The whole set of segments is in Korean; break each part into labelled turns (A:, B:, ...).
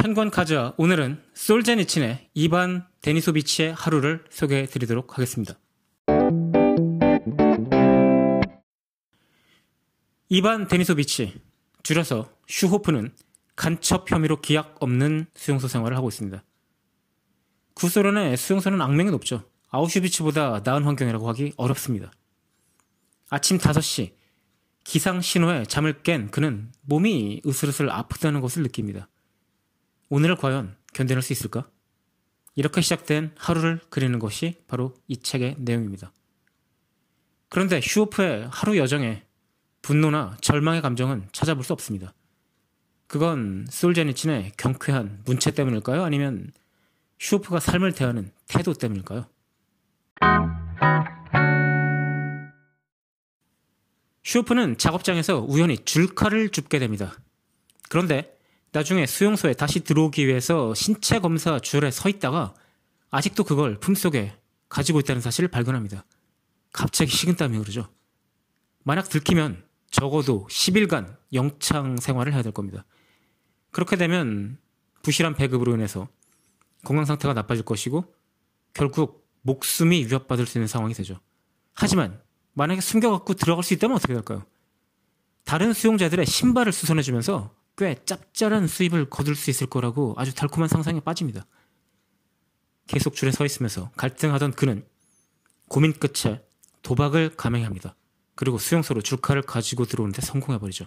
A: 천권 가자 오늘은 솔제니친의 이반 데니소비치의 하루를 소개해 드리도록 하겠습니다. 이반 데니소비치, 줄여서 슈호프는 간첩 혐의로 기약 없는 수용소 생활을 하고 있습니다. 구소련의 수용소는 악명이 높죠. 아우슈비츠보다 나은 환경이라고 하기 어렵습니다. 아침 5시 기상 신호에 잠을 깬 그는 몸이 으슬으슬 아프다는 것을 느낍니다. 오늘을 과연 견뎌낼 수 있을까? 이렇게 시작된 하루를 그리는 것이 바로 이 책의 내용입니다. 그런데 슈오프의 하루 여정에 분노나 절망의 감정은 찾아볼 수 없습니다. 그건 솔제니친의 경쾌한 문체 때문일까요? 아니면 슈오프가 삶을 대하는 태도 때문일까요? 슈오프는 작업장에서 우연히 줄칼을 줍게 됩니다. 그런데 나중에 수용소에 다시 들어오기 위해서 신체 검사 줄에 서 있다가 아직도 그걸 품속에 가지고 있다는 사실을 발견합니다. 갑자기 식은땀이 흐르죠. 만약 들키면 적어도 10일간 영창 생활을 해야 될 겁니다. 그렇게 되면 부실한 배급으로 인해서 건강 상태가 나빠질 것이고 결국 목숨이 위협받을 수 있는 상황이 되죠. 하지만 만약에 숨겨갖고 들어갈 수 있다면 어떻게 될까요? 다른 수용자들의 신발을 수선해주면서 꽤 짭짤한 수입을 거둘 수 있을 거라고 아주 달콤한 상상에 빠집니다. 계속 줄에 서 있으면서 갈등하던 그는 고민 끝에 도박을 감행합니다. 그리고 수용소로 줄카를 가지고 들어오는데 성공해버리죠.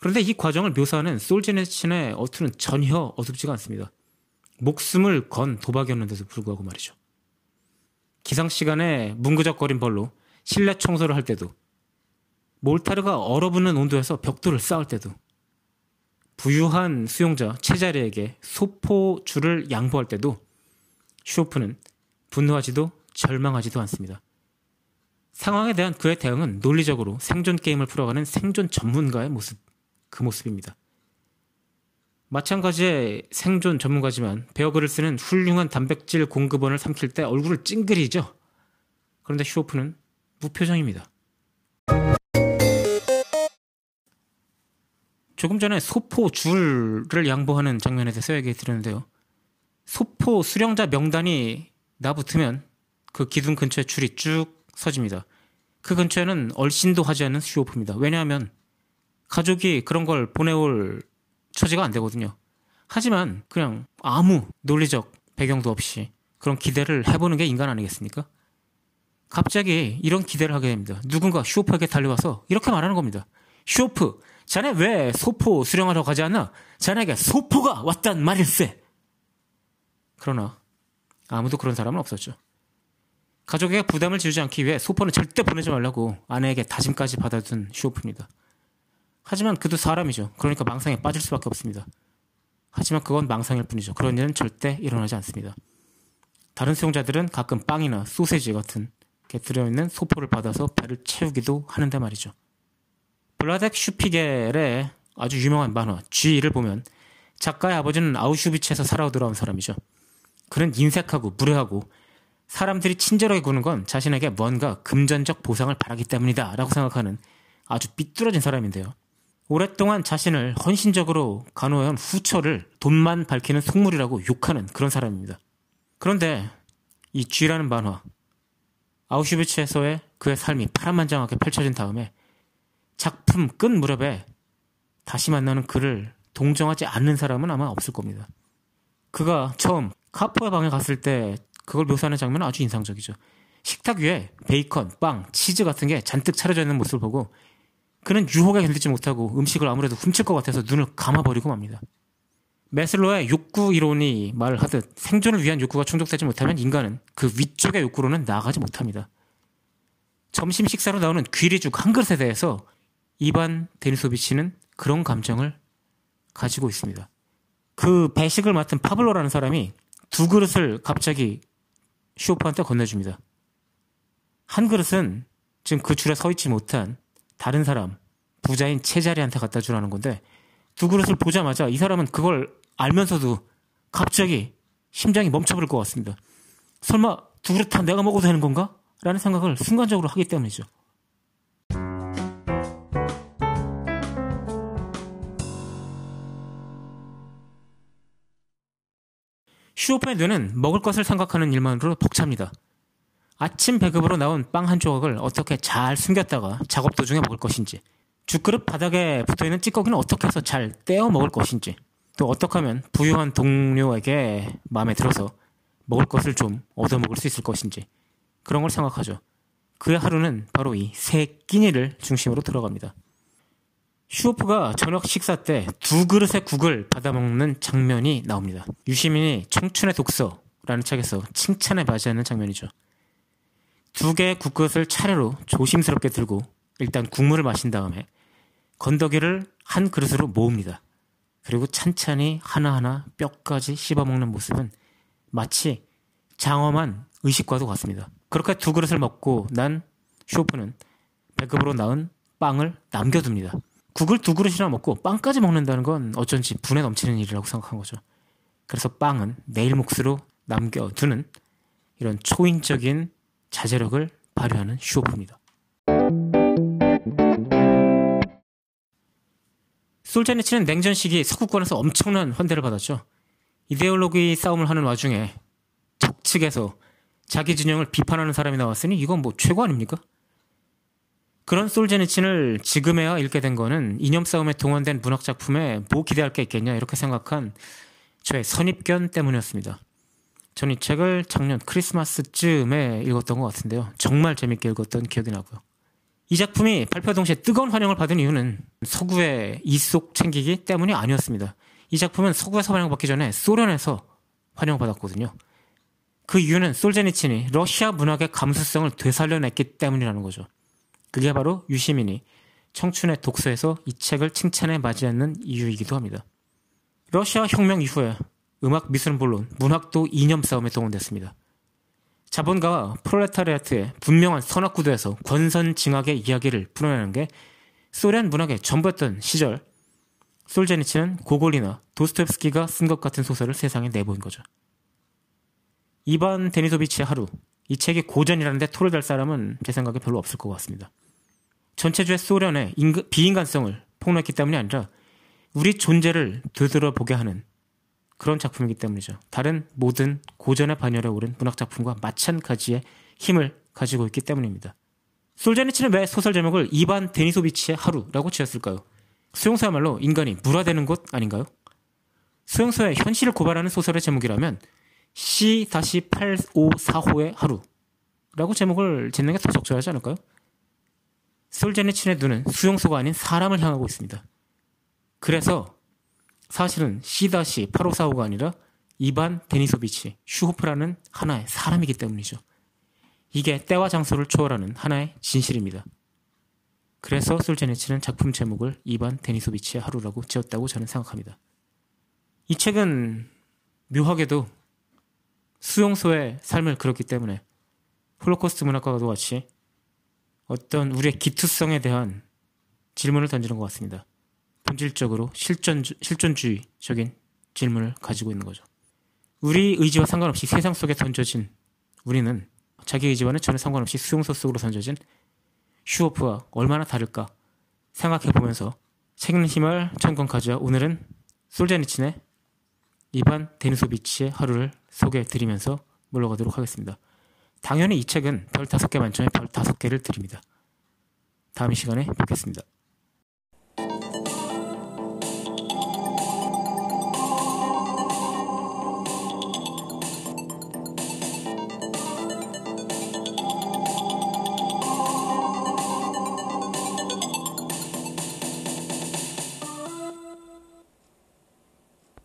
A: 그런데 이 과정을 묘사하는 솔제네친의 어투는 전혀 어둡지가 않습니다. 목숨을 건 도박이었는데도 불구하고 말이죠. 기상 시간에 뭉그적거린 벌로 실내 청소를 할 때도 몰타르가 얼어붙는 온도에서 벽돌을 쌓을 때도 부유한 수용자 체자리에게 소포줄을 양보할 때도 슈오프는 분노하지도 절망하지도 않습니다. 상황에 대한 그의 대응은 논리적으로 생존 게임을 풀어가는 생존 전문가의 모습, 그 모습입니다. 마찬가지의 생존 전문가지만 베어글을 쓰는 훌륭한 단백질 공급원을 삼킬 때 얼굴을 찡그리죠. 그런데 슈오프는 무표정입니다. 조금 전에 소포 줄을 양보하는 장면에 대해서 얘기 드렸는데요. 소포 수령자 명단이 나붙으면 그 기둥 근처에 줄이 쭉 서집니다. 그 근처에는 얼씬도 하지 않는 슈오프입니다. 왜냐하면 가족이 그런 걸 보내올 처지가 안 되거든요. 하지만 그냥 아무 논리적 배경도 없이 그런 기대를 해보는 게 인간 아니겠습니까? 갑자기 이런 기대를 하게 됩니다. 누군가 슈오프에게 달려와서 이렇게 말하는 겁니다. 슈오프, 자네 왜 소포 수령하러 가지 않나? 자네에게 소포가 왔단 말일세. 그러나 아무도 그런 사람은 없었죠. 가족에게 부담을 지우지 않기 위해 소포는 절대 보내지 말라고 아내에게 다짐까지 받아둔 슈오프입니다. 하지만 그도 사람이죠. 그러니까 망상에 빠질 수밖에 없습니다. 하지만 그건 망상일 뿐이죠. 그런 일은 절대 일어나지 않습니다. 다른 수용자들은 가끔 빵이나 소세지 같은 게 들어있는 소포를 받아서 배를 채우기도 하는데 말이죠. 블라덱 슈피겔의 아주 유명한 만화 G를 보면 작가의 아버지는 아우슈비츠에서 살아 돌아온 사람이죠. 그는 인색하고 무례하고 사람들이 친절하게 구는 건 자신에게 뭔가 금전적 보상을 바라기 때문이다 라고 생각하는 아주 삐뚤어진 사람인데요. 오랫동안 자신을 헌신적으로 간호해온 후처를 돈만 밝히는 속물이라고 욕하는 그런 사람입니다. 그런데 이 G라는 만화 아우슈비츠에서의 그의 삶이 파란만장하게 펼쳐진 다음에 작품 끝 무렵에 다시 만나는 그를 동정하지 않는 사람은 아마 없을 겁니다. 그가 처음 카포의 방에 갔을 때 그걸 묘사하는 장면은 아주 인상적이죠. 식탁 위에 베이컨, 빵, 치즈 같은 게 잔뜩 차려져 있는 모습을 보고 그는 유혹에 견디지 못하고 음식을 아무래도 훔칠 것 같아서 눈을 감아버리고 맙니다. 메슬로의 욕구 이론이 말하듯 생존을 위한 욕구가 충족되지 못하면 인간은 그 위쪽의 욕구로는 나아가지 못합니다. 점심 식사로 나오는 귀리죽 한 그릇에 대해서 이반 데니소비치는 그런 감정을 가지고 있습니다. 그 배식을 맡은 파블로라는 사람이 두 그릇을 갑자기 슈오프한테 건네줍니다. 한 그릇은 지금 그 줄에 서 있지 못한 다른 사람, 부자인 채자리한테 갖다 주라는 건데 두 그릇을 보자마자 이 사람은 그걸 알면서도 갑자기 심장이 멈춰버릴 것 같습니다. 설마 두 그릇 다 내가 먹어도 되는 건가? 라는 생각을 순간적으로 하기 때문이죠. 뇌는 먹을 것을 생각하는 일만으로 벅찹니다. 아침 배급으로 나온 빵 한 조각을 어떻게 잘 숨겼다가 작업 도중에 먹을 것인지, 죽그릇 바닥에 붙어 있는 찌꺼기는 어떻게 해서 잘 떼어 먹을 것인지, 또 어떻게 하면 부유한 동료에게 마음에 들어서 먹을 것을 좀 얻어 먹을 수 있을 것인지, 그런 걸 생각하죠. 그의 하루는 바로 이 세 끼니를 중심으로 들어갑니다. 슈오프가 저녁 식사 때 두 그릇의 국을 받아먹는 장면이 나옵니다. 유시민이 청춘의 독서라는 책에서 칭찬에 맞이하는 장면이죠. 두 개의 국그릇을 차례로 조심스럽게 들고 일단 국물을 마신 다음에 건더기를 한 그릇으로 모읍니다. 그리고 찬찬히 하나하나 뼈까지 씹어먹는 모습은 마치 장엄한 의식과도 같습니다. 그렇게 두 그릇을 먹고 난 쇼프는 배급으로 나은 빵을 남겨둡니다. 국을 두 그릇이나 먹고 빵까지 먹는다는 건 어쩐지 분에 넘치는 일이라고 생각한 거죠. 그래서 빵은 내일 몫으로 남겨두는 이런 초인적인 자제력을 발휘하는 슈오프입니다. 솔제니치는 냉전 시기 서구권에서 엄청난 환대를 받았죠. 이데올로기 싸움을 하는 와중에 적측에서 자기 진영을 비판하는 사람이 나왔으니 이건 뭐 최고 아닙니까? 그런 솔제니친을 지금에야 읽게 된 거는 이념 싸움에 동원된 문학 작품에 뭐 기대할 게 있겠냐 이렇게 생각한 저의 선입견 때문이었습니다. 전 이 책을 작년 크리스마스쯤에 읽었던 것 같은데요. 정말 재밌게 읽었던 기억이 나고요. 이 작품이 발표 동시에 뜨거운 환영을 받은 이유는 서구의 이속 챙기기 때문이 아니었습니다. 이 작품은 서구에서 환영받기 전에 소련에서 환영받았거든요. 그 이유는 솔제니친이 러시아 문학의 감수성을 되살려냈기 때문이라는 거죠. 그게 바로 유시민이 청춘의 독서에서 이 책을 칭찬해 맞이하는 이유이기도 합니다. 러시아 혁명 이후에 음악 미술은 물론 문학도 이념 싸움에 동원됐습니다. 자본가와 프롤레타리아트의 분명한 선악구도에서 권선징악의 이야기를 풀어내는 게 소련 문학의 전부였던 시절 솔제니치는 고골이나 도스토옙스키가 쓴 것 같은 소설을 세상에 내보인 거죠. 이반 데니소비치의 하루 이 책이 고전이라는데 토를 달 사람은 제 생각에 별로 없을 것 같습니다. 전체주의 소련의 인간, 비인간성을 폭로했기 때문이 아니라 우리 존재를 되돌아보게 하는 그런 작품이기 때문이죠. 다른 모든 고전의 반열에 오른 문학 작품과 마찬가지의 힘을 가지고 있기 때문입니다. 솔제니치는 왜 소설 제목을 이반 데니소비치의 하루라고 지었을까요? 수용소야말로 인간이 물화되는 곳 아닌가요? 수용소의 현실을 고발하는 소설의 제목이라면 C-8545의 하루라고 제목을 짓는 게 더 적절하지 않을까요? 솔제니친의 눈은 수용소가 아닌 사람을 향하고 있습니다. 그래서 사실은 C-8545가 아니라 이반 데니소비치, 슈호프라는 하나의 사람이기 때문이죠. 이게 때와 장소를 초월하는 하나의 진실입니다. 그래서 솔제니친은 작품 제목을 이반 데니소비치의 하루라고 지었다고 저는 생각합니다. 이 책은 묘하게도 수용소의 삶을 그렸기 때문에 홀로코스트 문학과도 같이 어떤 우리의 기투성에 대한 질문을 던지는 것 같습니다. 본질적으로 실존, 실존주의적인 질문을 가지고 있는 거죠. 우리 의지와 상관없이 세상 속에 던져진 우리는 자기 의지와는 전혀 상관없이 수용소 속으로 던져진 슈호프와 얼마나 다를까 생각해 보면서 책임힘을 천건 가져 오늘은 솔제니친의 이반 데니소비치의 하루를 소개해 드리면서 물러가도록 하겠습니다. 당연히 이 책은 별 다섯 개 만점에 별 다섯 개를 드립니다. 다음 시간에 뵙겠습니다.